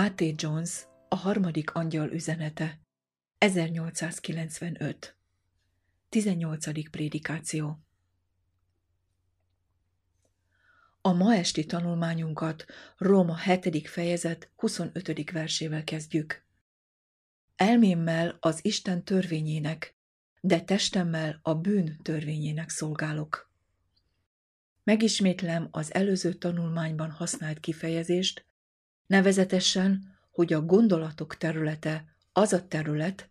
A.T. Jones, a harmadik angyal üzenete, 1895. 18. prédikáció A ma esti tanulmányunkat Róma 7. fejezet 25. versével kezdjük. Elmémmel az Isten törvényének, de testemmel a bűn törvényének szolgálok. Megismétlem az előző tanulmányban használt kifejezést, nevezetesen, hogy a gondolatok területe az a terület,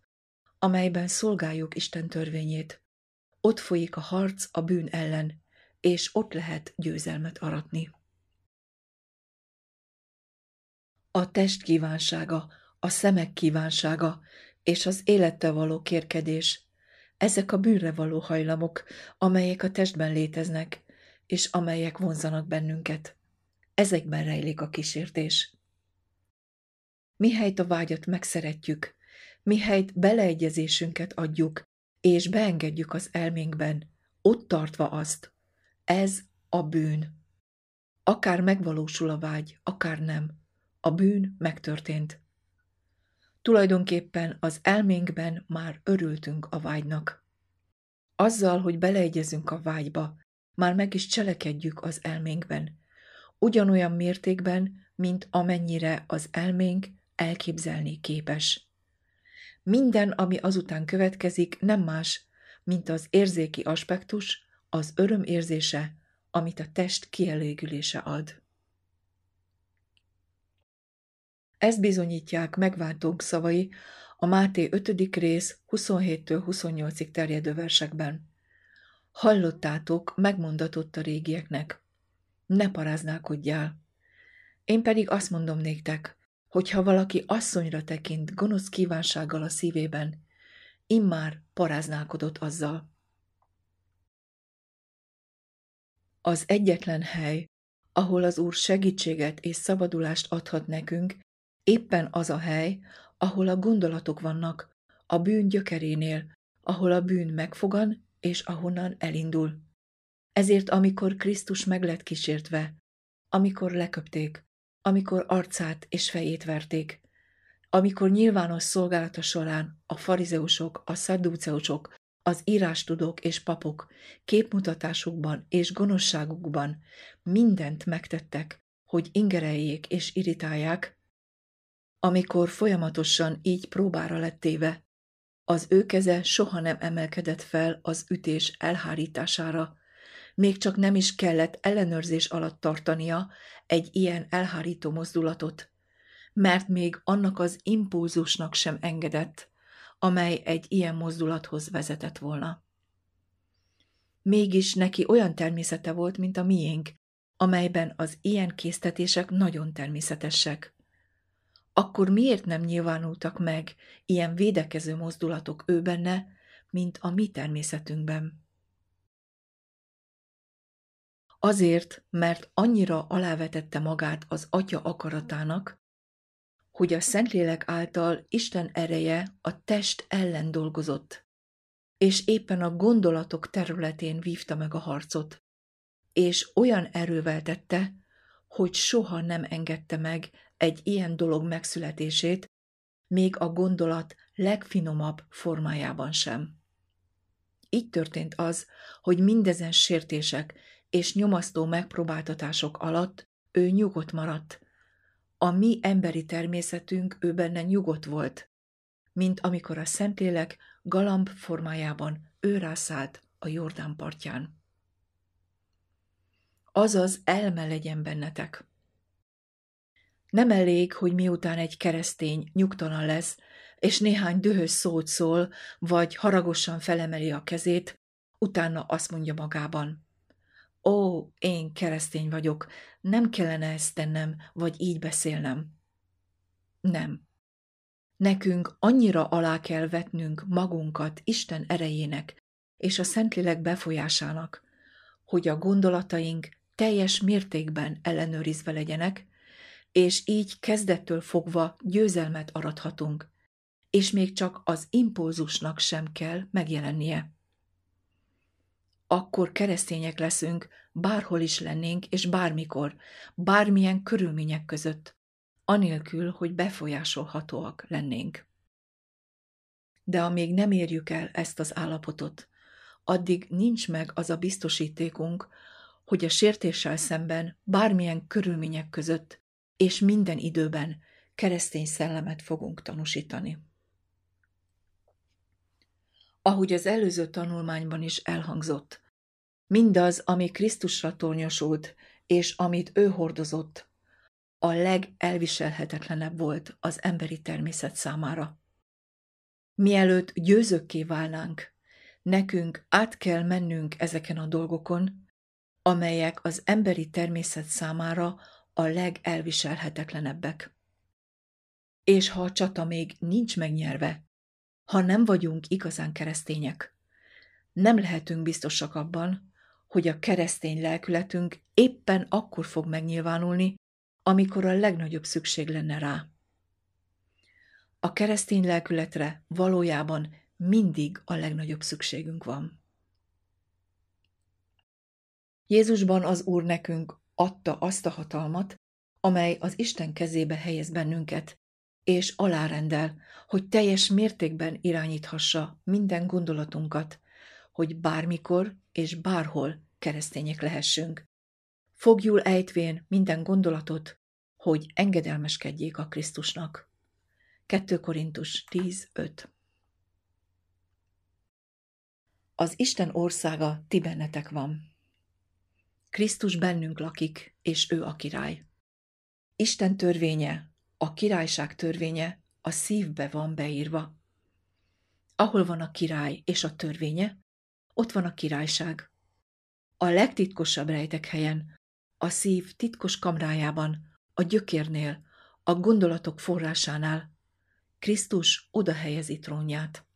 amelyben szolgáljuk Isten törvényét. Ott folyik a harc a bűn ellen, és ott lehet győzelmet aratni. A test kívánsága, a szemek kívánsága és az élettel való kérkedés, ezek a bűnre való hajlamok, amelyek a testben léteznek, és amelyek vonzanak bennünket. Ezekben rejlik a kísértés. Mihelyt a vágyat megszeretjük, mihelyt beleegyezésünket adjuk, és beengedjük az elménkben, ott tartva azt. Ez a bűn. Akár megvalósul a vágy, akár nem. A bűn megtörtént. Tulajdonképpen az elménkben már örültünk a vágynak. Azzal, hogy beleegyezünk a vágyba, már meg is cselekedjük az elménkben. Ugyanolyan mértékben, mint amennyire az elménk elképzelni képes. Minden, ami azután következik, nem más, mint az érzéki aspektus, az öröm érzése, amit a test kielégülése ad. Ezt bizonyítják megváltónk szavai a Máté 5. rész 27-től 28-ig terjedő versekben. Hallottátok, megmondatott a régieknek. Ne paráználkodjál. Én pedig azt mondom néktek, hogyha valaki asszonyra tekint gonosz kívánsággal a szívében, immár paráználkodott azzal. Az egyetlen hely, ahol az Úr segítséget és szabadulást adhat nekünk, éppen az a hely, ahol a gondolatok vannak, a bűn gyökerénél, ahol a bűn megfogan és ahonnan elindul. Ezért amikor Krisztus meg lett kísértve, amikor leköpték, amikor arcát és fejét verték, amikor nyilvános szolgálata során a farizeusok, a szadduceusok, az írástudók és papok képmutatásukban és gonoszságukban mindent megtettek, hogy ingereljék és irritálják, amikor folyamatosan így próbára lett az ő keze soha nem emelkedett fel az ütés elhárítására, még csak nem is kellett ellenőrzés alatt tartania egy ilyen elhárító mozdulatot, mert még annak az impulzusnak sem engedett, amely egy ilyen mozdulathoz vezetett volna. Mégis neki olyan természete volt, mint a miénk, amelyben az ilyen késztetések nagyon természetesek. Akkor miért nem nyilvánultak meg ilyen védekező mozdulatok ő benne, mint a mi természetünkben? Azért, mert annyira alávetette magát az atya akaratának, hogy a Szentlélek által Isten ereje a test ellen dolgozott, és éppen a gondolatok területén vívta meg a harcot, és olyan erővel tette, hogy soha nem engedte meg egy ilyen dolog megszületését, még a gondolat legfinomabb formájában sem. Így történt az, hogy mindezen sértések és nyomasztó megpróbáltatások alatt ő nyugodt maradt. A mi emberi természetünk ő benne nyugodt volt, mint amikor a Szentlélek galamb formájában ő a Jordán partján. Azaz elme legyen bennetek. Nem elég, hogy miután egy keresztény nyugtalan lesz, és néhány dühös szót szól, vagy haragosan felemeli a kezét, utána azt mondja magában. Ó, én keresztény vagyok, nem kellene ezt tennem, vagy így beszélnem. Nem. Nekünk annyira alá kell vetnünk magunkat Isten erejének és a Szentlélek befolyásának, hogy a gondolataink teljes mértékben ellenőrizve legyenek, és így kezdettől fogva győzelmet arathatunk, és még csak az impulzusnak sem kell megjelennie akkor keresztények leszünk, bárhol is lennénk, és bármikor, bármilyen körülmények között, anélkül, hogy befolyásolhatóak lennénk. De amíg nem érjük el ezt az állapotot, addig nincs meg az a biztosítékunk, hogy a sértéssel szemben bármilyen körülmények között és minden időben keresztény szellemet fogunk tanúsítani. Ahogy az előző tanulmányban is elhangzott, mindaz, ami Krisztusra tornyosult, és amit ő hordozott, a legelviselhetetlenebb volt az emberi természet számára. Mielőtt győzökké válnánk, nekünk át kell mennünk ezeken a dolgokon, amelyek az emberi természet számára a legelviselhetetlenebbek. És ha a csata még nincs megnyerve, ha nem vagyunk igazán keresztények, nem lehetünk biztosak abban, hogy a keresztény lelkületünk éppen akkor fog megnyilvánulni, amikor a legnagyobb szükség lenne rá. A keresztény lelkületre valójában mindig a legnagyobb szükségünk van. Jézusban az Úr nekünk adta azt a hatalmat, amely az Isten kezébe helyez bennünket, és alárendel, hogy teljes mértékben irányíthassa minden gondolatunkat, hogy bármikor és bárhol keresztények lehessünk. Fogjul ejtvén minden gondolatot, hogy engedelmeskedjék a Krisztusnak. 2 Korintus 10.5 Az Isten országa ti bennetek van. Krisztus bennünk lakik, és ő a király. Isten törvénye, a királyság törvénye a szívbe van beírva. Ahol van a király és a törvénye, ott van a királyság. A legtitkosabb rejtek helyen, a szív titkos kamrájában, a gyökérnél, a gondolatok forrásánál, Krisztus oda helyezi trónját.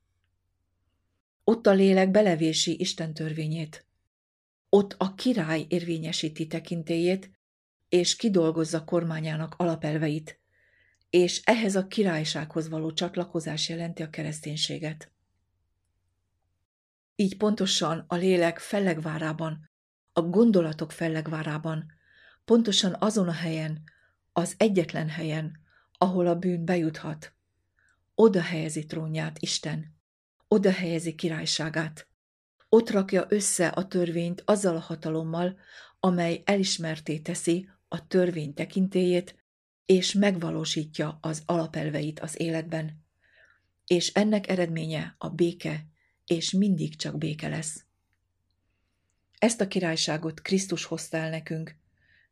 Ott a lélek belevési Isten törvényét. Ott a király érvényesíti tekintélyét, és kidolgozza kormányának alapelveit, és ehhez a királysághoz való csatlakozás jelenti a kereszténységet. Így pontosan a lélek fellegvárában, a gondolatok fellegvárában, pontosan azon a helyen, az egyetlen helyen, ahol a bűn bejuthat, oda helyezi trónját Isten, oda helyezi királyságát. Ott rakja össze a törvényt azzal a hatalommal, amely elismerté teszi a törvény tekintélyét, és megvalósítja az alapelveit az életben. És ennek eredménye a béke, és mindig csak béke lesz. Ezt a királyságot Krisztus hozta el nekünk,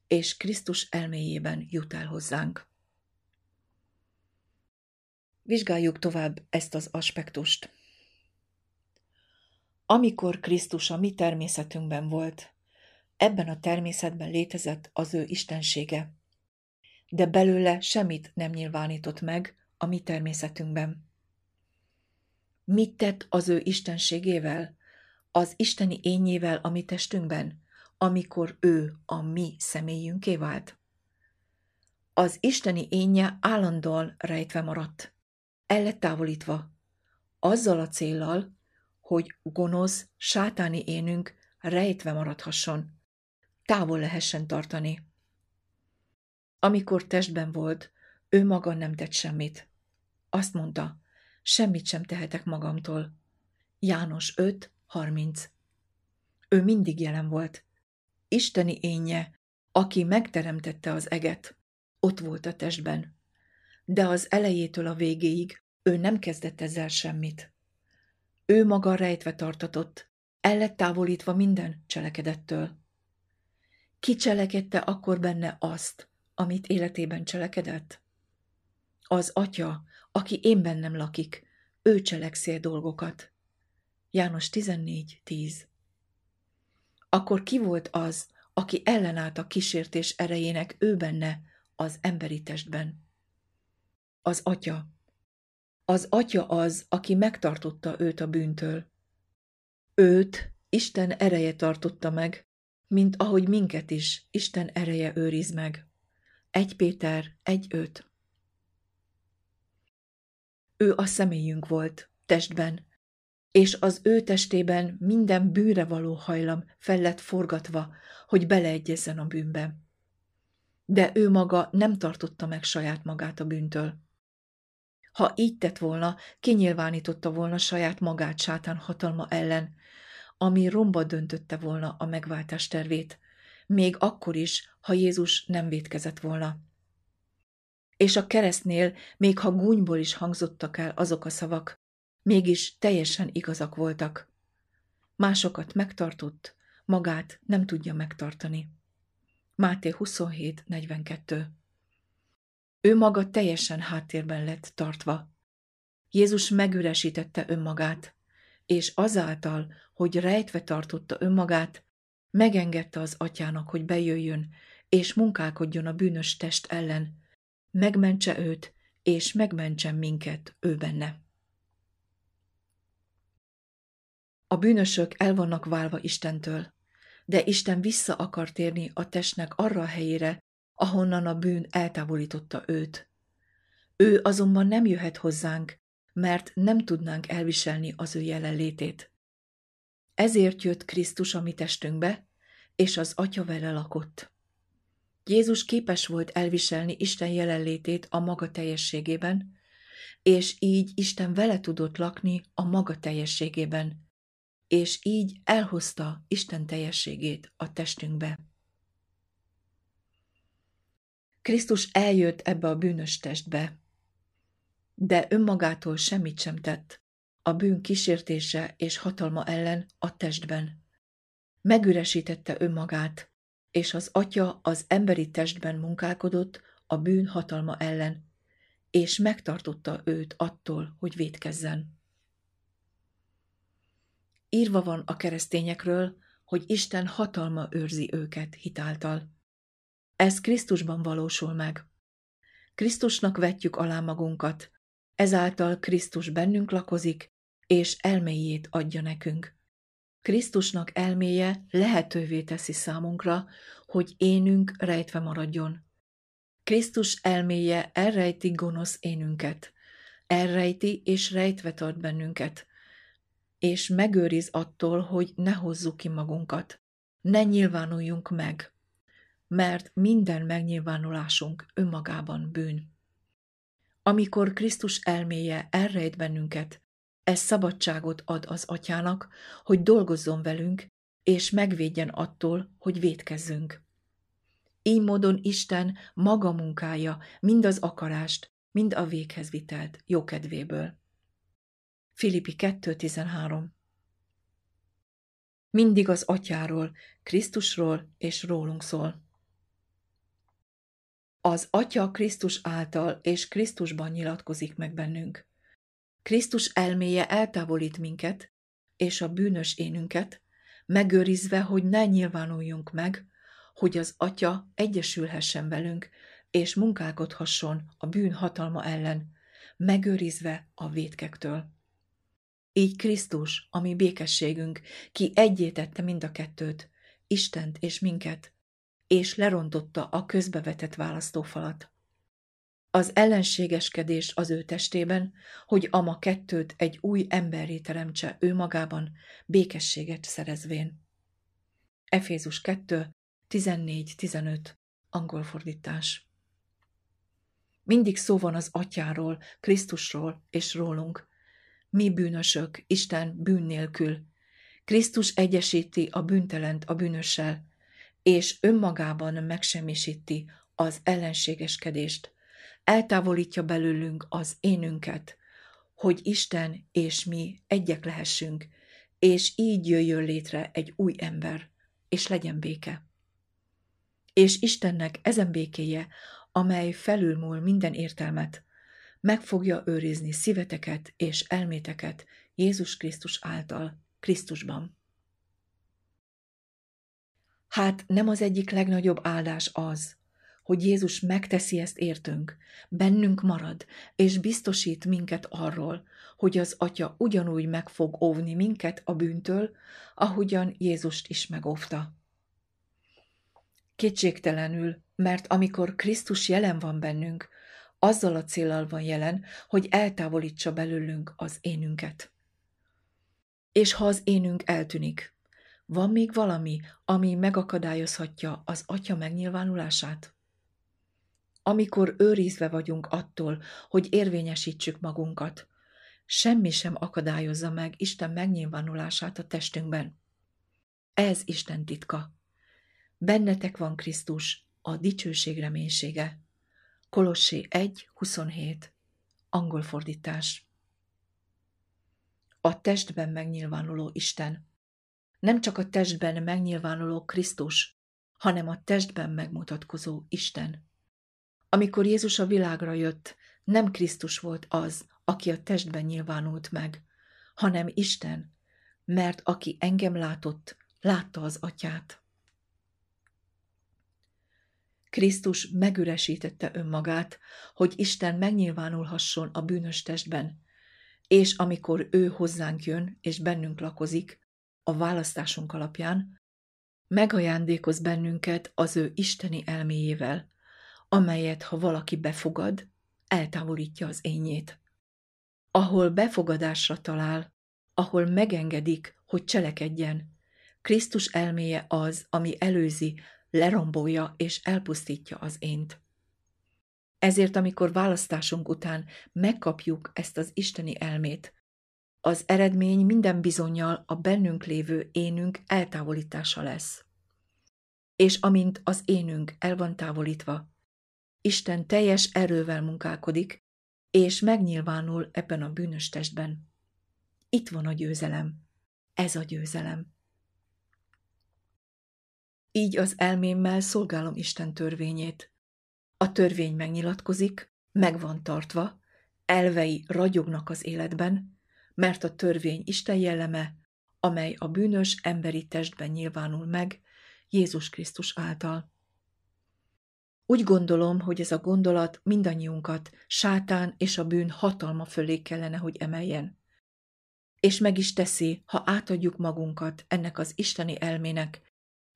és Krisztus elméjében jut el hozzánk. Vizsgáljuk tovább ezt az aspektust. Amikor Krisztus a mi természetünkben volt, ebben a természetben létezett az ő istensége, de belőle semmit nem nyilvánított meg a mi természetünkben. Mit tett az ő istenségével, az isteni ényével a mi testünkben, amikor ő a mi személyünké vált? Az isteni énje állandóan rejtve maradt el lett azzal a céllal, hogy gonosz, sátáni énünk rejtve maradhasson, távol lehessen tartani. Amikor testben volt, ő maga nem tett semmit. Azt mondta, semmit sem tehetek magamtól. János 5.30 Ő mindig jelen volt. Isteni énje, aki megteremtette az eget, ott volt a testben. De az elejétől a végéig ő nem kezdett ezzel semmit. Ő maga rejtve tartatott, el távolítva minden cselekedettől. Ki cselekedte akkor benne azt, amit életében cselekedett? Az atya, aki én bennem lakik, ő cselekszél dolgokat. János 14.10 Akkor ki volt az, aki ellenállt a kísértés erejének ő benne, az emberi testben? Az atya, az atya az, aki megtartotta őt a bűntől. Őt Isten ereje tartotta meg, mint ahogy minket is Isten ereje őriz meg. 1 Péter 1.5 Ő a személyünk volt, testben, és az ő testében minden bűnre való hajlam fel lett forgatva, hogy beleegyezzen a bűnbe. de ő maga nem tartotta meg saját magát a bűntől. Ha így tett volna, kinyilvánította volna saját magát sátán hatalma ellen, ami romba döntötte volna a megváltás tervét, még akkor is, ha Jézus nem vétkezett volna. És a keresztnél, még ha gúnyból is hangzottak el azok a szavak, mégis teljesen igazak voltak. Másokat megtartott, magát nem tudja megtartani. Máté 27.42 Ő maga teljesen háttérben lett tartva. Jézus megüresítette önmagát, és azáltal, hogy rejtve tartotta önmagát, megengedte az atyának, hogy bejöjjön, és munkálkodjon a bűnös test ellen, megmentse őt, és megmentsen minket ő benne. A bűnösök el vannak válva Istentől, de Isten vissza akar térni a testnek arra a helyére, ahonnan a bűn eltávolította őt. Ő azonban nem jöhet hozzánk, mert nem tudnánk elviselni az ő jelenlétét. Ezért jött Krisztus a mi testünkbe, és az Atya vele lakott. Jézus képes volt elviselni Isten jelenlétét a maga teljességében, és így Isten vele tudott lakni a maga teljességében, és így elhozta Isten teljességét a testünkbe. Krisztus eljött ebbe a bűnös testbe, de önmagától semmit sem tett a bűn kísértése és hatalma ellen a testben. Megüresítette önmagát, és az atya az emberi testben munkálkodott a bűn hatalma ellen, és megtartotta őt attól, hogy védkezzen. Írva van a keresztényekről, hogy Isten hatalma őrzi őket hitáltal. Ez Krisztusban valósul meg. Krisztusnak vetjük alá magunkat, ezáltal Krisztus bennünk lakozik, és elméjét adja nekünk. Krisztusnak elméje lehetővé teszi számunkra, hogy énünk rejtve maradjon. Krisztus elméje elrejti gonosz énünket, elrejti és rejtve tart bennünket, és megőriz attól, hogy ne hozzuk ki magunkat, ne nyilvánuljunk meg, mert minden megnyilvánulásunk önmagában bűn. Amikor Krisztus elméje elrejt bennünket, ez szabadságot ad az atyának, hogy dolgozzon velünk, és megvédjen attól, hogy védkezzünk. Így módon Isten maga munkája mind az akarást, mind a véghez vitelt jókedvéből. Filippi 2.13 Mindig az atyáról, Krisztusról és rólunk szól. Az Atya Krisztus által és Krisztusban nyilatkozik meg bennünk. Krisztus elméje eltávolít minket és a bűnös énünket, megőrizve, hogy ne nyilvánuljunk meg, hogy az Atya egyesülhessen velünk, és munkálkodhasson a bűn hatalma ellen, megőrizve a védkektől. Így Krisztus, ami békességünk, ki egyétette mind a kettőt, Istent és minket, és lerontotta a közbevetett választófalat. Az ellenségeskedés az ő testében, hogy ama kettőt egy új emberré teremtse ő magában, békességet szerezvén. Efézus 2, 14-15, angol fordítás. Mindig szó van az atyáról, Krisztusról és rólunk. Mi bűnösök, Isten bűn nélkül. Krisztus egyesíti a bűntelent a bűnössel, és önmagában megsemmisíti az ellenségeskedést, eltávolítja belőlünk az énünket, hogy Isten és mi egyek lehessünk, és így jöjjön létre egy új ember, és legyen béke. És Istennek ezen békéje, amely felülmúl minden értelmet, meg fogja őrizni szíveteket és elméteket Jézus Krisztus által, Krisztusban. Hát nem az egyik legnagyobb áldás az, hogy Jézus megteszi ezt értünk, bennünk marad, és biztosít minket arról, hogy az Atya ugyanúgy meg fog óvni minket a bűntől, ahogyan Jézust is megóvta. Kétségtelenül, mert amikor Krisztus jelen van bennünk, azzal a célral van jelen, hogy eltávolítsa belőlünk az énünket. És ha az énünk eltűnik, van még valami, ami megakadályozhatja az Atya megnyilvánulását? Amikor őrizve vagyunk attól, hogy érvényesítsük magunkat, semmi sem akadályozza meg Isten megnyilvánulását a testünkben. Ez Isten titka. Bennetek van Krisztus, a dicsőség reménysége. Kolossé 1.27 Angol fordítás A testben megnyilvánuló Isten. Nem csak a testben megnyilvánuló Krisztus, hanem a testben megmutatkozó Isten. Amikor Jézus a világra jött, nem Krisztus volt az, aki a testben nyilvánult meg, hanem Isten, mert aki engem látott, látta az atyát. Krisztus megüresítette önmagát, hogy Isten megnyilvánulhasson a bűnös testben, és amikor ő hozzánk jön és bennünk lakozik, a választásunk alapján, megajándékoz bennünket az ő isteni elméjével, amelyet, ha valaki befogad, eltávolítja az ényét. Ahol befogadásra talál, ahol megengedik, hogy cselekedjen, Krisztus elméje az, ami előzi, lerombolja és elpusztítja az ént. Ezért, amikor választásunk után megkapjuk ezt az isteni elmét, az eredmény minden bizonyal a bennünk lévő énünk eltávolítása lesz. És amint az énünk el van távolítva, Isten teljes erővel munkálkodik, és megnyilvánul ebben a bűnös testben. Itt van a győzelem. Ez a győzelem. Így az elmémmel szolgálom Isten törvényét. A törvény megnyilatkozik, meg van tartva, elvei ragyognak az életben, mert a törvény Isten jelleme, amely a bűnös emberi testben nyilvánul meg Jézus Krisztus által. Úgy gondolom, hogy ez a gondolat mindannyiunkat sátán és a bűn hatalma fölé kellene, hogy emeljen. És meg is teszi, ha átadjuk magunkat ennek az isteni elmének,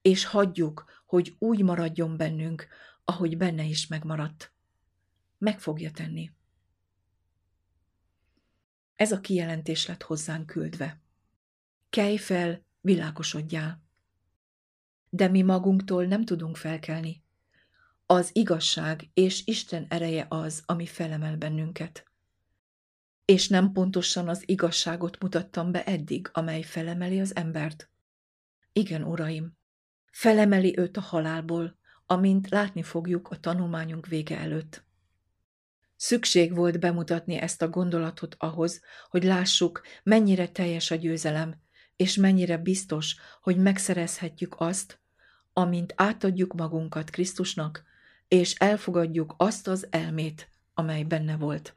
és hagyjuk, hogy úgy maradjon bennünk, ahogy benne is megmaradt. Meg fogja tenni. Ez a kijelentés lett hozzánk küldve. Kelj fel, világosodjál. De mi magunktól nem tudunk felkelni. Az igazság és Isten ereje az, ami felemel bennünket. És nem pontosan az igazságot mutattam be eddig, amely felemeli az embert. Igen, uraim, felemeli őt a halálból, amint látni fogjuk a tanulmányunk vége előtt. Szükség volt bemutatni ezt a gondolatot ahhoz, hogy lássuk, mennyire teljes a győzelem, és mennyire biztos, hogy megszerezhetjük azt, amint átadjuk magunkat Krisztusnak, és elfogadjuk azt az elmét, amely benne volt.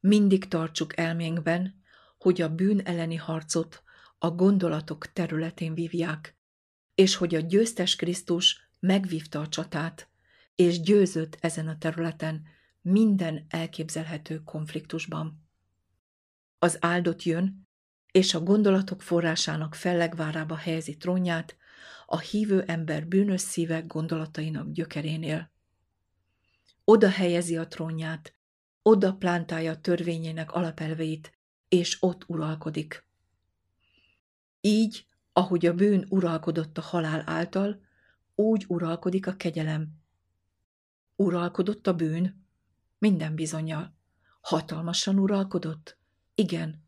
Mindig tartsuk elménkben, hogy a bűn elleni harcot a gondolatok területén vívják, és hogy a győztes Krisztus megvívta a csatát, és győzött ezen a területen minden elképzelhető konfliktusban. Az áldott jön, és a gondolatok forrásának fellegvárába helyezi trónját, a hívő ember bűnös szívek gondolatainak gyökerénél. Oda helyezi a trónját, oda plántálja törvényének alapelveit, és ott uralkodik. Így, ahogy a bűn uralkodott a halál által, úgy uralkodik a kegyelem. Uralkodott a bűn? Minden bizonyal. Hatalmasan uralkodott? Igen.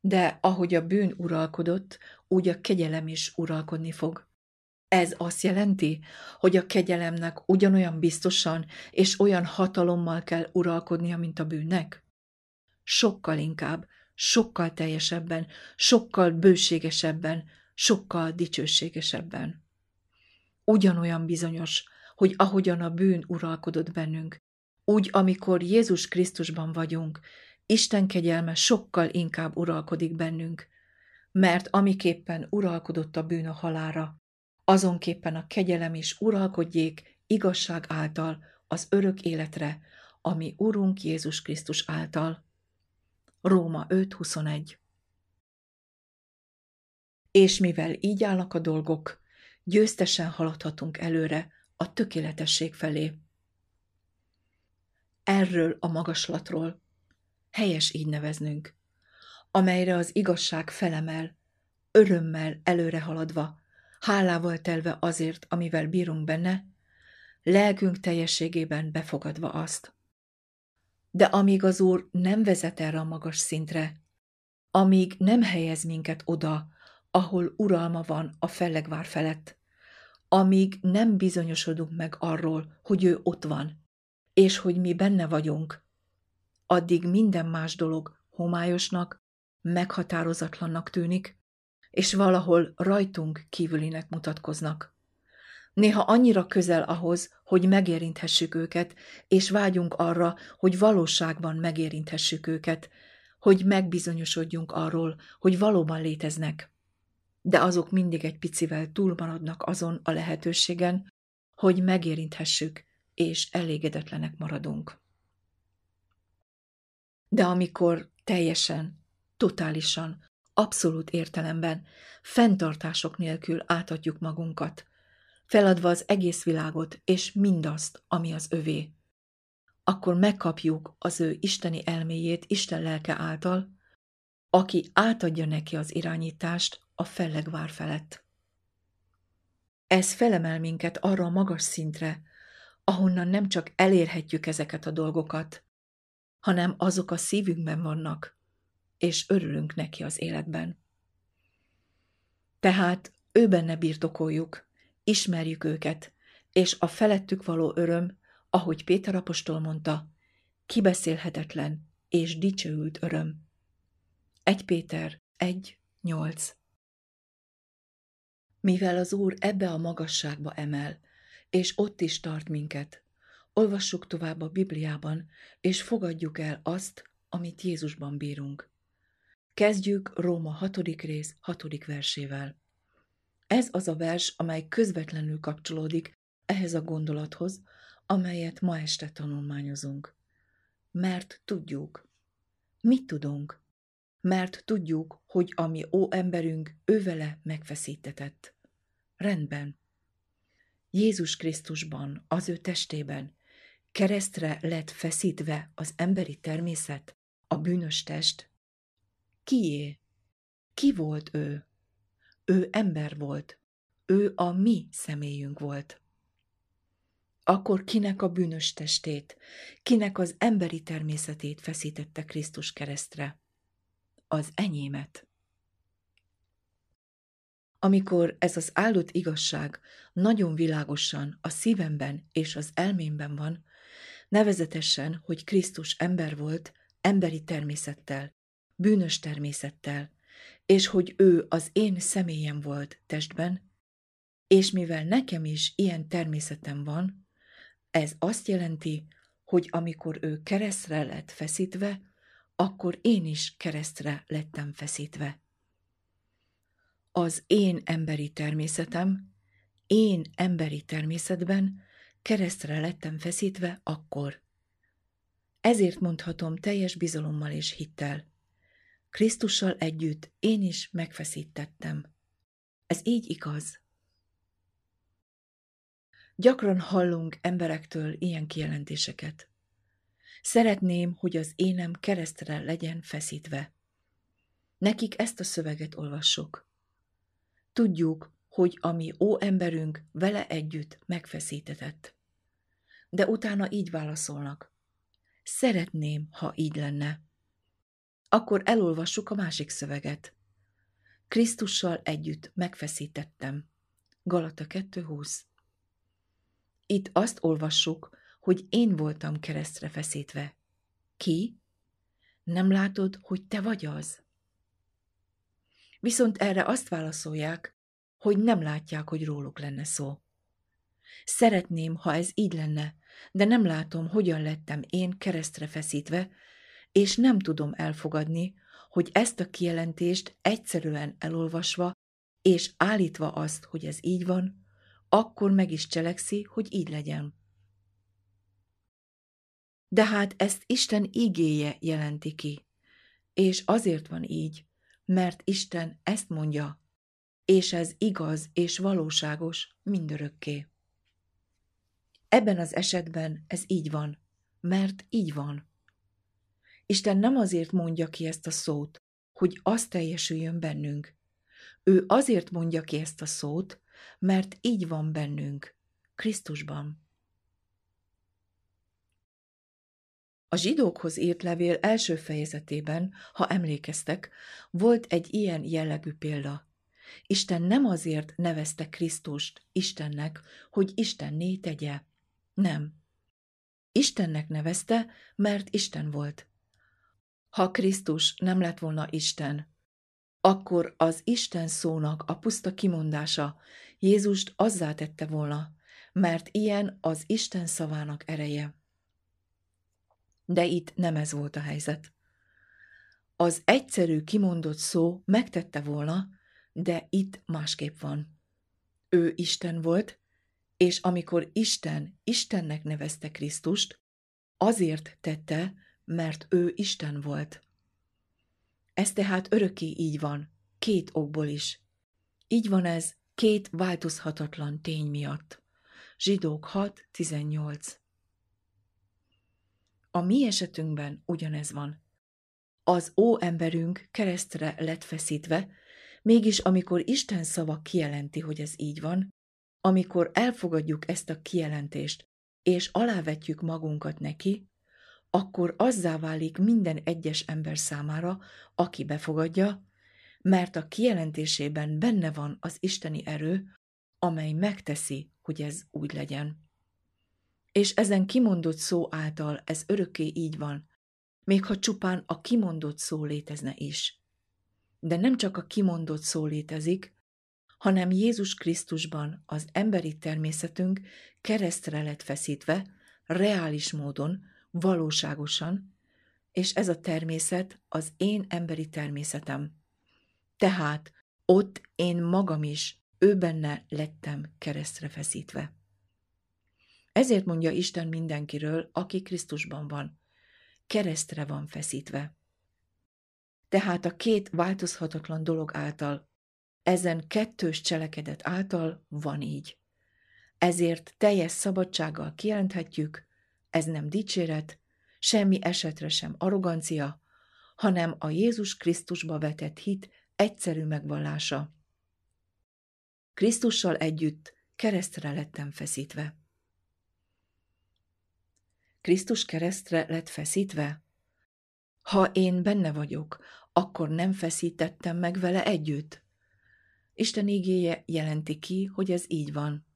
De ahogy a bűn uralkodott, úgy a kegyelem is uralkodni fog. Ez azt jelenti, hogy a kegyelemnek ugyanolyan biztosan és olyan hatalommal kell uralkodnia, mint a bűnnek? Sokkal inkább, sokkal teljesebben, sokkal bőségesebben, sokkal dicsőségesebben. Ugyanolyan bizonyos, hogy ahogyan a bűn uralkodott bennünk, úgy, amikor Jézus Krisztusban vagyunk, Isten kegyelme sokkal inkább uralkodik bennünk, mert amiképpen uralkodott a bűn a halára, azonképpen a kegyelem is uralkodjék igazság által az örök életre, ami Urunk Jézus Krisztus által. Róma 5.21 És mivel így állnak a dolgok, győztesen haladhatunk előre a tökéletesség felé. Erről a magaslatról, helyes így neveznünk, amelyre az igazság felemel, örömmel előre haladva, hálával telve azért, amivel bírunk benne, lelkünk teljességében befogadva azt. De amíg az Úr nem vezet erre a magas szintre, amíg nem helyez minket oda, ahol uralma van a fellegvár felett, amíg nem bizonyosodunk meg arról, hogy ő ott van, és hogy mi benne vagyunk, addig minden más dolog homályosnak, meghatározatlannak tűnik, és valahol rajtunk kívülinek mutatkoznak. Néha annyira közel ahhoz, hogy megérinthessük őket, és vágyunk arra, hogy valóságban megérinthessük őket, hogy megbizonyosodjunk arról, hogy valóban léteznek. De azok mindig egy picivel túlmaradnak azon a lehetőségen, hogy megérinthessük, és elégedetlenek maradunk. De amikor teljesen, totálisan, abszolút értelemben, fenntartások nélkül átadjuk magunkat, feladva az egész világot és mindazt, ami az övé, akkor megkapjuk az ő isteni elméjét Isten lelke által, aki átadja neki az irányítást a fellegvár felett. Ez felemel minket arra a magas szintre, ahonnan nem csak elérhetjük ezeket a dolgokat, hanem azok a szívünkben vannak, és örülünk neki az életben. Tehát ő benne birtokoljuk, ismerjük őket, és a felettük való öröm, ahogy Péter apostol mondta, kibeszélhetetlen és dicsőült öröm. 1 Péter 1, 8 Mivel az Úr ebbe a magasságba emel, és ott is tart minket, olvassuk tovább a Bibliában, és fogadjuk el azt, amit Jézusban bírunk. Kezdjük Róma 6. rész 6. versével. Ez az a vers, amely közvetlenül kapcsolódik ehhez a gondolathoz, amelyet ma este tanulmányozunk. Mert tudjuk. Mit tudunk? Mert tudjuk, hogy ami ó emberünk ővele megfeszítetett. Rendben. Jézus Krisztusban, az ő testében, keresztre lett feszítve az emberi természet, a bűnös test, Kié? Ki volt ő? Ő ember volt. Ő a mi személyünk volt. Akkor kinek a bűnös testét, kinek az emberi természetét feszítette Krisztus keresztre? Az enyémet. Amikor ez az áldott igazság nagyon világosan a szívemben és az elmémben van, nevezetesen, hogy Krisztus ember volt, emberi természettel, bűnös természettel, és hogy ő az én személyem volt testben, és mivel nekem is ilyen természetem van, ez azt jelenti, hogy amikor ő keresztre lett feszítve, akkor én is keresztre lettem feszítve. Az én emberi természetem, én emberi természetben keresztre lettem feszítve akkor. Ezért mondhatom teljes bizalommal és hittel. Krisztussal együtt én is megfeszítettem. Ez így igaz. Gyakran hallunk emberektől ilyen kijelentéseket. Szeretném, hogy az énem keresztre legyen feszítve. Nekik ezt a szöveget olvassuk. Tudjuk, hogy ami ó emberünk vele együtt megfeszítetett. De utána így válaszolnak. Szeretném, ha így lenne. Akkor elolvassuk a másik szöveget. Krisztussal együtt megfeszítettem. Galata 2.20 Itt azt olvassuk, hogy én voltam keresztre feszítve. Ki? Nem látod, hogy te vagy az? Viszont erre azt válaszolják, hogy nem látják, hogy róluk lenne szó. Szeretném, ha ez így lenne, de nem látom, hogyan lettem én keresztre feszítve, és nem tudom elfogadni, hogy ezt a kijelentést egyszerűen elolvasva és állítva azt, hogy ez így van, akkor meg is cselekszi, hogy így legyen. De hát ezt Isten igéje jelenti ki, és azért van így, mert Isten ezt mondja, és ez igaz és valóságos mindörökké. Ebben az esetben ez így van, mert így van. Isten nem azért mondja ki ezt a szót, hogy az teljesüljön bennünk. Ő azért mondja ki ezt a szót, mert így van bennünk, Krisztusban. A zsidókhoz írt levél első fejezetében, ha emlékeztek, volt egy ilyen jellegű példa. Isten nem azért nevezte Krisztust Istennek, hogy Istenné tegye. Nem. Istennek nevezte, mert Isten volt. Ha Krisztus nem lett volna Isten, akkor az Isten szónak a puszta kimondása Jézust azzá tette volna, mert ilyen az Isten szavának ereje. De itt nem ez volt a helyzet. Az egyszerű kimondott szó megtette volna, de itt másképp van. Ő Isten volt, és amikor Isten Istennek nevezte Krisztust, azért tette, mert ő Isten volt. Ez tehát örökké így van, két okból is. Így van ez két változhatatlan tény miatt. Zsidók 6.18 A mi esetünkben ugyanez van. Az ó emberünk keresztre lett feszítve, mégis amikor Isten szava kijelenti, hogy ez így van, amikor elfogadjuk ezt a kijelentést, és alávetjük magunkat neki, akkor azzá válik minden egyes ember számára, aki befogadja, mert a kijelentésében benne van az isteni erő, amely megteszi, hogy ez úgy legyen. És ezen kimondott szó által ez örökké így van, még ha csupán a kimondott szó létezne is. De nem csak a kimondott szó létezik, hanem Jézus Krisztusban az emberi természetünk keresztre lett feszítve, reális módon, valóságosan, és ez a természet az én emberi természetem. Tehát ott én magam is, ő benne lettem keresztre feszítve. Ezért mondja Isten mindenkiről, aki Krisztusban van. Keresztre van feszítve. Tehát a két változhatatlan dolog által, ezen kettős cselekedet által van így. Ezért teljes szabadsággal kijelenthetjük, ez nem dicséret, semmi esetre sem arrogancia, hanem a Jézus Krisztusba vetett hit egyszerű megvallása. Krisztussal együtt keresztre lettem feszítve. Krisztus keresztre lett feszítve? Ha én benne vagyok, akkor nem feszítettem meg vele együtt. Isten ígéje jelenti ki, hogy ez így van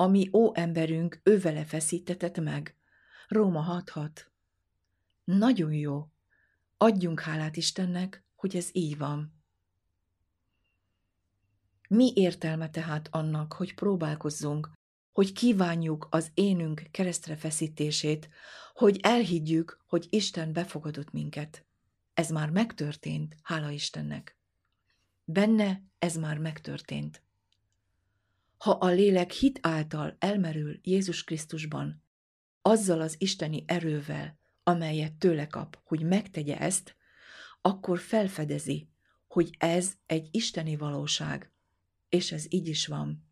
ami ó emberünk ővele feszítetett meg. Róma 6.6 Nagyon jó. Adjunk hálát Istennek, hogy ez így van. Mi értelme tehát annak, hogy próbálkozzunk, hogy kívánjuk az énünk keresztre feszítését, hogy elhiggyük, hogy Isten befogadott minket. Ez már megtörtént, hála Istennek. Benne ez már megtörtént. Ha a lélek hit által elmerül Jézus Krisztusban, azzal az isteni erővel, amelyet tőle kap, hogy megtegye ezt, akkor felfedezi, hogy ez egy isteni valóság, és ez így is van.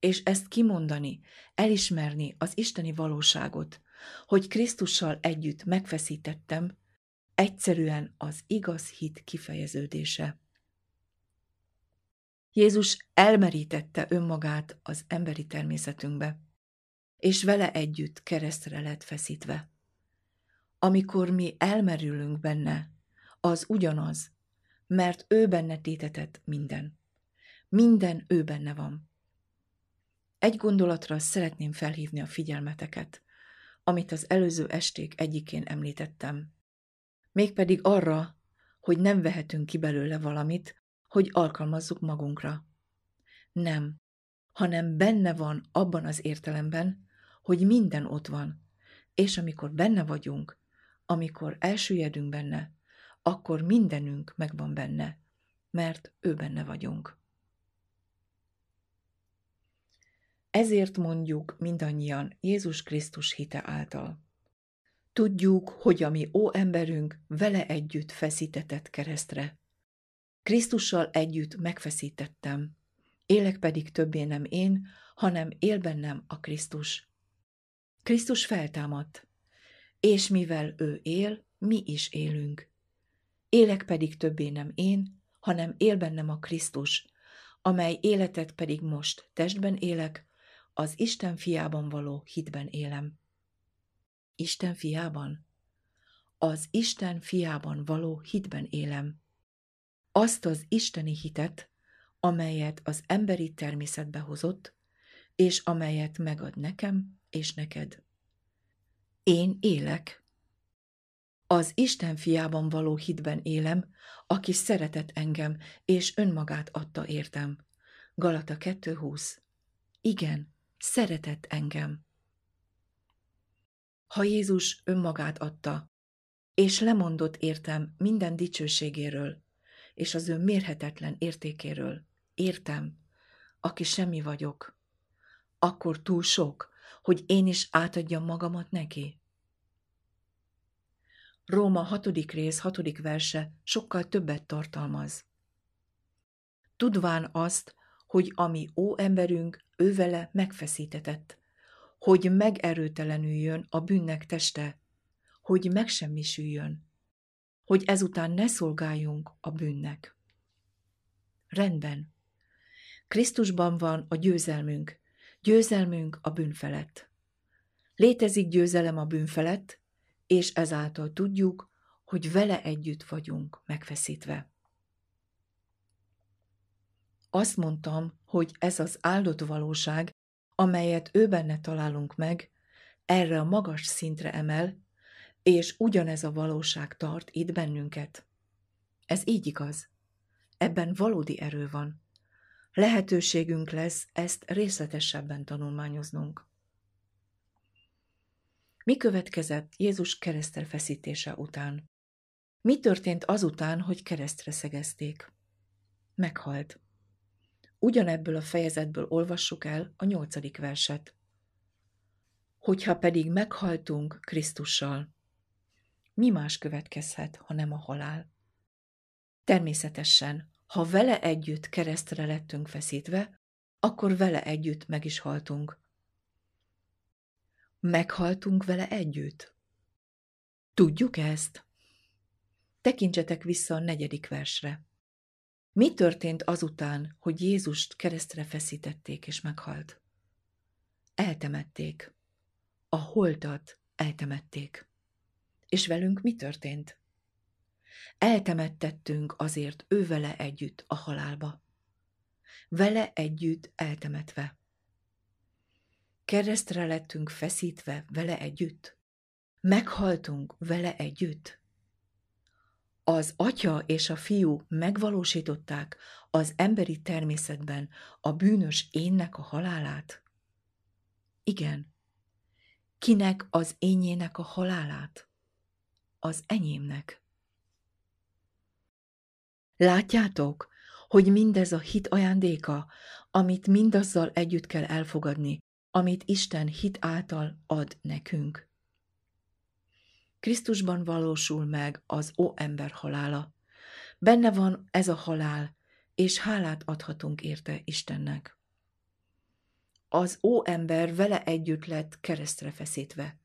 És ezt kimondani, elismerni az isteni valóságot, hogy Krisztussal együtt megfeszítettem, egyszerűen az igaz hit kifejeződése. Jézus elmerítette önmagát az emberi természetünkbe, és vele együtt keresztre lett feszítve. Amikor mi elmerülünk benne, az ugyanaz, mert ő benne tétetett minden. Minden ő benne van. Egy gondolatra szeretném felhívni a figyelmeteket, amit az előző esték egyikén említettem. Mégpedig arra, hogy nem vehetünk ki belőle valamit, hogy alkalmazzuk magunkra. Nem, hanem benne van abban az értelemben, hogy minden ott van, és amikor benne vagyunk, amikor elsüllyedünk benne, akkor mindenünk megvan benne, mert ő benne vagyunk. Ezért mondjuk mindannyian Jézus Krisztus hite által. Tudjuk, hogy a mi ó emberünk vele együtt feszítetett keresztre, Krisztussal együtt megfeszítettem, élek pedig többé nem én, hanem él bennem a Krisztus. Krisztus feltámadt, és mivel ő él, mi is élünk. Élek pedig többé nem én, hanem él bennem a Krisztus, amely életet pedig most testben élek, az Isten fiában való hitben élem. Isten fiában? Az Isten fiában való hitben élem. Azt az isteni hitet, amelyet az emberi természetbe hozott, és amelyet megad nekem és neked. Én élek. Az Isten fiában való hitben élem, aki szeretett engem, és önmagát adta értem. Galata 2.20 Igen, szeretett engem. Ha Jézus önmagát adta, és lemondott értem minden dicsőségéről, és az ő mérhetetlen értékéről, értem, aki semmi vagyok, akkor túl sok, hogy én is átadjam magamat neki? Róma hatodik rész, hatodik verse sokkal többet tartalmaz. Tudván azt, hogy ami ó emberünk, ő vele megfeszítetett, hogy megerőtelenüljön a bűnnek teste, hogy megsemmisüljön, hogy ezután ne szolgáljunk a bűnnek. Rendben. Krisztusban van a győzelmünk, győzelmünk a bűn felett. Létezik győzelem a bűn felett, és ezáltal tudjuk, hogy vele együtt vagyunk megfeszítve. Azt mondtam, hogy ez az áldott valóság, amelyet ő benne találunk meg, erre a magas szintre emel, és ugyanez a valóság tart itt bennünket. Ez így igaz. Ebben valódi erő van. Lehetőségünk lesz ezt részletesebben tanulmányoznunk. Mi következett Jézus keresztre feszítése után? Mi történt azután, hogy keresztre szegezték? Meghalt. Ugyanebből a fejezetből olvassuk el a nyolcadik verset. Hogyha pedig meghaltunk Krisztussal, mi más következhet, ha nem a halál? Természetesen, ha vele együtt keresztre lettünk feszítve, akkor vele együtt meg is haltunk. Meghaltunk vele együtt? Tudjuk ezt? Tekintsetek vissza a negyedik versre. Mi történt azután, hogy Jézust keresztre feszítették és meghalt? Eltemették. A holtat eltemették. És velünk mi történt? Eltemettettünk azért ő vele együtt a halálba. Vele együtt eltemetve. Keresztre lettünk feszítve vele együtt. Meghaltunk vele együtt. Az atya és a fiú megvalósították az emberi természetben a bűnös énnek a halálát? Igen. Kinek az énjének a halálát? Az enyémnek. Látjátok, hogy mindez a hit ajándéka, amit mindazzal együtt kell elfogadni, amit Isten hit által ad nekünk. Krisztusban valósul meg az ó ember halála. Benne van ez a halál, és hálát adhatunk érte Istennek. Az ó ember vele együtt lett keresztre feszítve.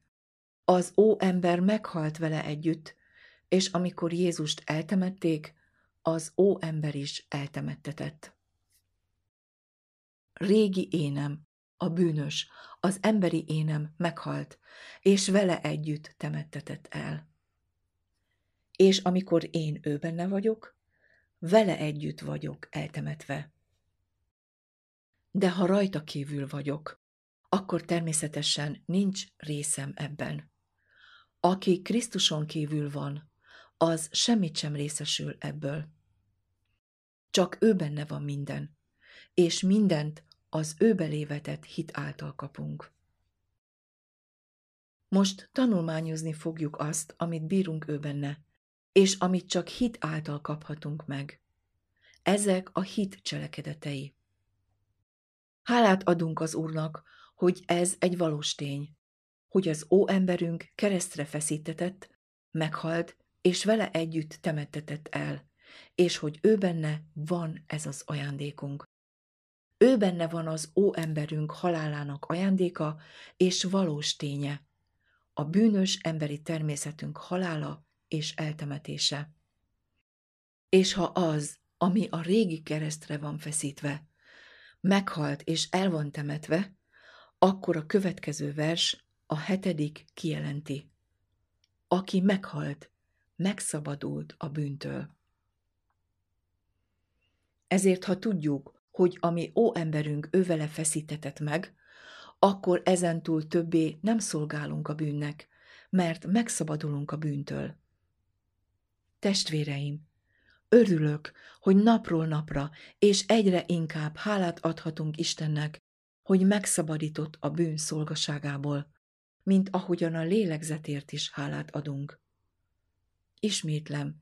Az ó ember meghalt vele együtt, és amikor Jézust eltemették, az ó ember is eltemettetett. Régi énem, a bűnös, az emberi énem meghalt, és vele együtt temettetett el. És amikor én ő benne vagyok, vele együtt vagyok eltemetve. De ha rajta kívül vagyok, akkor természetesen nincs részem ebben. Aki Krisztuson kívül van, az semmit sem részesül ebből. Csak ő benne van minden, és mindent az ő belévetett hit által kapunk. Most tanulmányozni fogjuk azt, amit bírunk ő benne, és amit csak hit által kaphatunk meg. Ezek a hit cselekedetei. Hálát adunk az Úrnak, hogy ez egy valós tény, hogy az ó emberünk keresztre feszítetett, meghalt, és vele együtt temettetett el, és hogy ő benne van ez az ajándékunk. Ő benne van az ó emberünk halálának ajándéka és valós ténye, a bűnös emberi természetünk halála és eltemetése. És ha az, ami a régi keresztre van feszítve, meghalt és el van temetve, akkor a következő vers A hetedik kijelenti. Aki meghalt, megszabadult a bűntől. Ezért, ha tudjuk, hogy ami ó emberünk ővele feszítetett meg, akkor ezentúl többé nem szolgálunk a bűnnek, mert megszabadulunk a bűntől. Testvéreim, örülök, hogy napról napra és egyre inkább hálát adhatunk Istennek, hogy megszabadított a bűn szolgaságából, mint ahogyan a lélegzetért is hálát adunk. Ismétlem,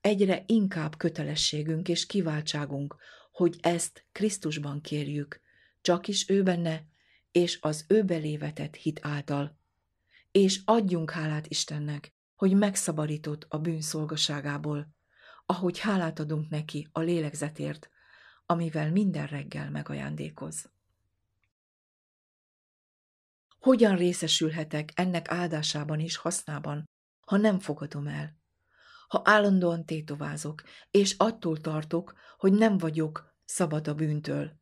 egyre inkább kötelességünk és kiváltságunk, hogy ezt Krisztusban kérjük, csak is ő benne, és az ő belévetett hit által. És adjunk hálát Istennek, hogy megszabadított a bűn szolgaságából, ahogy hálát adunk neki a lélegzetért, amivel minden reggel megajándékoz. Hogyan részesülhetek ennek áldásában és hasznában, ha nem fogadom el? Ha állandóan tétovázok, és attól tartok, hogy nem vagyok szabad a bűntől,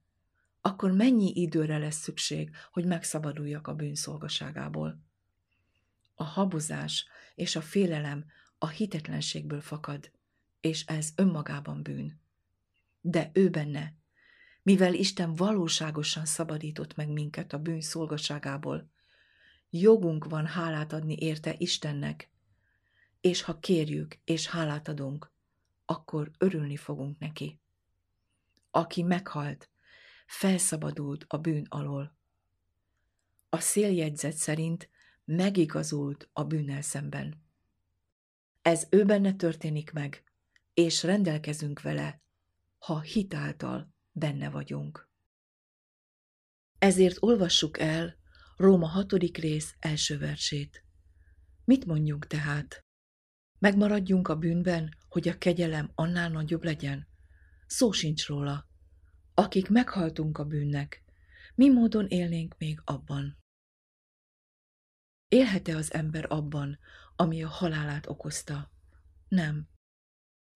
akkor mennyi időre lesz szükség, hogy megszabaduljak a bűnszolgaságából? A habozás és a félelem a hitetlenségből fakad, és ez önmagában bűn. De ő benne, mivel Isten valóságosan szabadított meg minket a bűn szolgaságából, jogunk van hálát adni érte Istennek, és ha kérjük és hálát adunk, akkor örülni fogunk neki. Aki meghalt, felszabadult a bűn alól. A széljegyzet szerint megigazult a bűnnel szemben. Ez ő benne történik meg, és rendelkezünk vele, ha hitáltal benne vagyunk. Ezért olvassuk el Róma hatodik rész első versét. Mit mondjunk tehát? Megmaradjunk a bűnben, hogy a kegyelem annál nagyobb legyen? Szó sincs róla. Akik meghaltunk a bűnnek, mi módon élnénk még abban? Élhet-e az ember abban, ami a halálát okozta? Nem.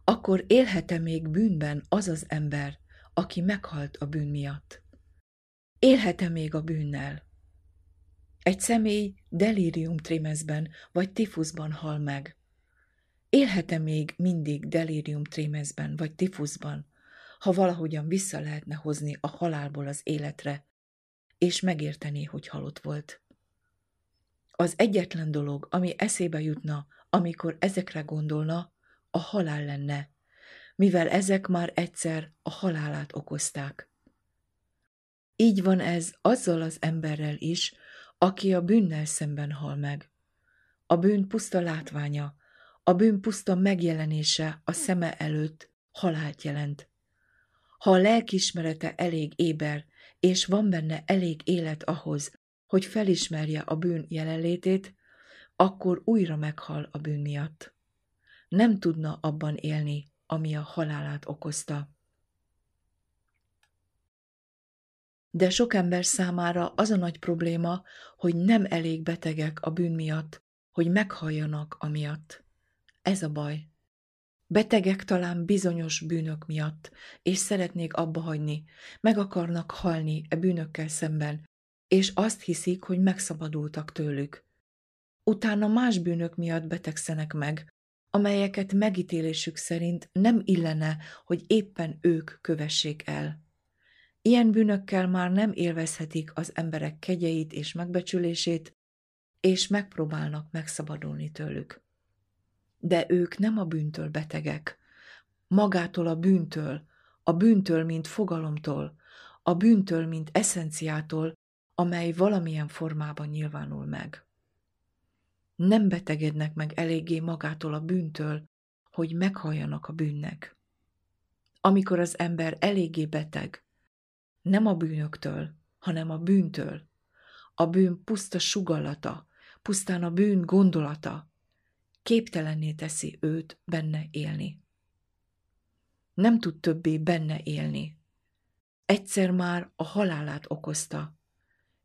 Akkor élhet-e még bűnben az az ember, aki meghalt a bűn miatt? Élhet-e még a bűnnel? Egy személy delírium trémezben vagy tifuszban hal meg. Élhet-e még mindig delírium trémezben vagy tifuszban, ha valahogyan vissza lehetne hozni a halálból az életre, és megértené, hogy halott volt? Az egyetlen dolog, ami eszébe jutna, amikor ezekre gondolna, a halál lenne, mivel ezek már egyszer a halálát okozták. Így van ez azzal az emberrel is, aki a bűnnel szemben hal meg. A bűn puszta látványa, a bűn puszta megjelenése a szeme előtt halált jelent. Ha a lelkismerete elég éber, és van benne elég élet ahhoz, hogy felismerje a bűn jelenlétét, akkor újra meghal a bűn miatt. Nem tudna abban élni, ami a halálát okozta. De sok ember számára az a nagy probléma, hogy nem elég betegek a bűn miatt, hogy meghalljanak amiatt. Ez a baj. Betegek talán bizonyos bűnök miatt, és szeretnék abba hagyni, meg akarnak halni e bűnökkel szemben, és azt hiszik, hogy megszabadultak tőlük. Utána más bűnök miatt betegszenek meg, amelyeket megítélésük szerint nem illene, hogy éppen ők kövessék el. Ilyen bűnökkel már nem élvezhetik az emberek kegyeit és megbecsülését, és megpróbálnak megszabadulni tőlük. De ők nem a bűntől betegek, magától a bűntől, a bűntől, mint fogalomtól, a bűntől, mint eszenciától, amely valamilyen formában nyilvánul meg. Nem betegednek meg eléggé magától a bűntől, hogy meghalljanak a bűnnek. Amikor az ember eléggé beteg, nem a bűnöktől, hanem a bűntől. A bűn puszta sugallata, pusztán a bűn gondolata. Képtelenné teszi őt benne élni. Nem tud többé benne élni. Egyszer már a halálát okozta,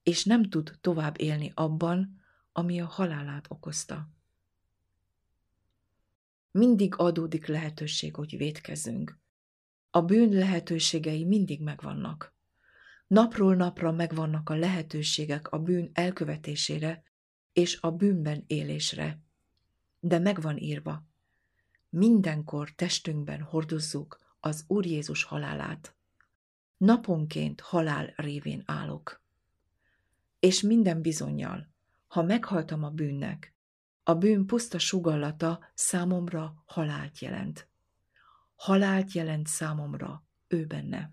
és nem tud tovább élni abban, ami a halálát okozta. Mindig adódik lehetőség, hogy védkezzünk. A bűn lehetőségei mindig megvannak. Napról napra megvannak a lehetőségek a bűn elkövetésére, és a bűnben élésre. De megvan írva, mindenkor testünkben hordozzuk az Úr Jézus halálát. Naponként halál révén állok. És minden bizonyal, ha meghaltam a bűnnek, a bűn puszta sugallata számomra halált jelent. Halált jelent számomra ő benne.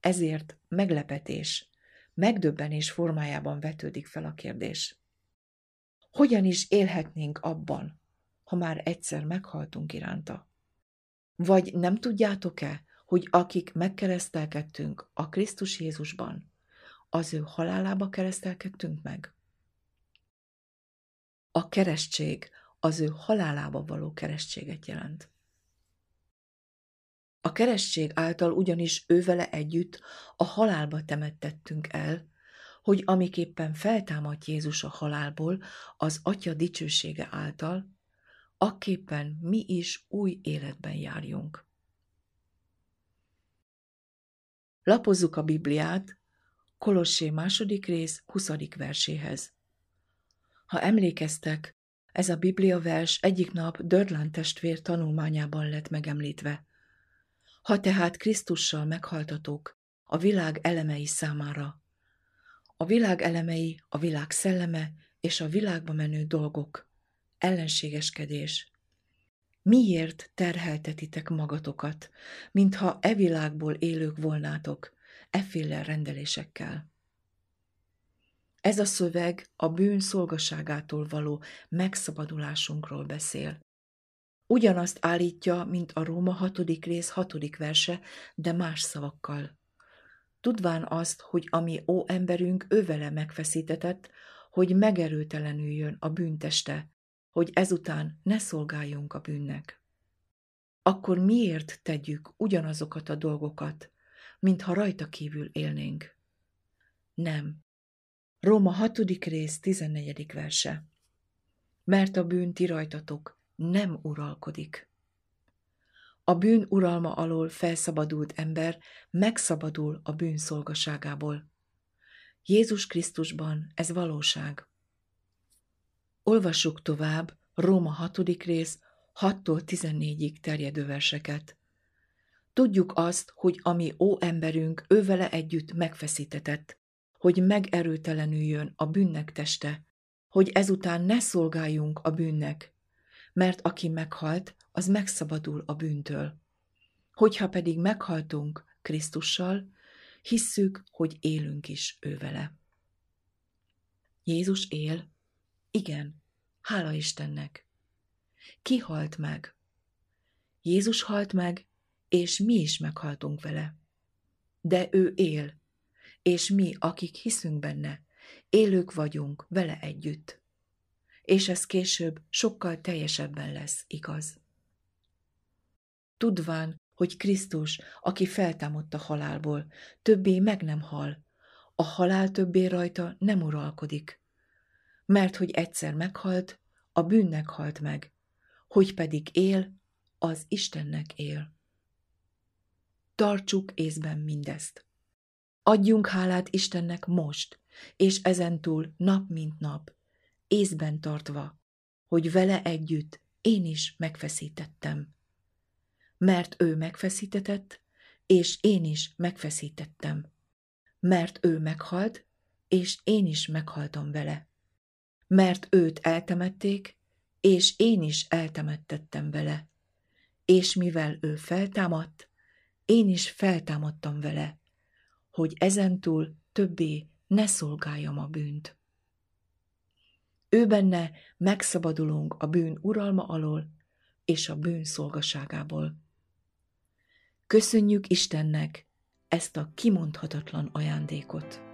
Ezért meglepetés, megdöbbenés formájában vetődik fel a kérdés. Hogyan is élhetnénk abban, ha már egyszer meghaltunk iránta? Vagy nem tudjátok-e, hogy akik megkeresztelkedtünk a Krisztus Jézusban, az ő halálába keresztelkedtünk meg? A keresztség az ő halálába való keresztséget jelent. A keresztség által ugyanis ővele együtt a halálba temettettünk el, hogy amiképpen feltámadt Jézus a halálból az Atya dicsősége által, akképpen mi is új életben járjunk. Lapozzuk a Bibliát Kolossé második rész 20. verséhez. Ha emlékeztek, ez a Biblia vers egyik nap Dörlán testvér tanulmányában lett megemlítve. Ha tehát Krisztussal meghaltatok a világ elemei számára, a világ elemei, a világ szelleme és a világba menő dolgok, ellenségeskedés. Miért terheltetitek magatokat, mintha e világból élők volnátok, efféle rendelésekkel? Ez a szöveg a bűn szolgaságától való megszabadulásunkról beszél. Ugyanazt állítja, mint a Róma hatodik rész hatodik verse, de más szavakkal. Tudván azt, hogy ami ó emberünk ővele megfeszítetett, hogy megerőtelenüljön a bűnteste, hogy ezután ne szolgáljunk a bűnnek. Akkor miért tegyük ugyanazokat a dolgokat, mintha rajta kívül élnénk? Nem. Róma 6. rész 14. verse. Mert a bűn ti rajtatok nem uralkodik. A bűn uralma alól felszabadult ember megszabadul a bűn szolgaságából. Jézus Krisztusban ez valóság. Olvassuk tovább Róma 6. rész 6-tól 14-ig terjedő verseket. Tudjuk azt, hogy ami emberünk ővele együtt megfeszítetett, hogy megerőtelenüljön a bűnnek teste, hogy ezután ne szolgáljunk a bűnnek, mert aki meghalt, az megszabadul a bűntől. Hogyha pedig meghaltunk Krisztussal, hisszük, hogy élünk is ővele. Jézus él? Igen, hála Istennek. Ki halt meg? Jézus halt meg, és mi is meghaltunk vele. De ő él, és mi, akik hiszünk benne, élők vagyunk vele együtt. És ez később sokkal teljesebben lesz igaz. Tudván, hogy Krisztus, aki feltámadt a halálból, többé meg nem hal, a halál többé rajta nem uralkodik. Mert hogy egyszer meghalt, a bűnnek halt meg, hogy pedig él, az Istennek él. Tartsuk észben mindezt. Adjunk hálát Istennek most, és ezentúl nap mint nap, észben tartva, hogy vele együtt én is megfeszítettem. Mert ő megfeszítetett, és én is megfeszítettem. Mert ő meghalt, és én is meghaltam vele. Mert őt eltemették, és én is eltemettettem vele. És mivel ő feltámadt, én is feltámadtam vele hogy ezentúl többé ne szolgáljam a bűnt. Ő benne megszabadulunk a bűn uralma alól és a bűn szolgaságából. Köszönjük Istennek ezt a kimondhatatlan ajándékot!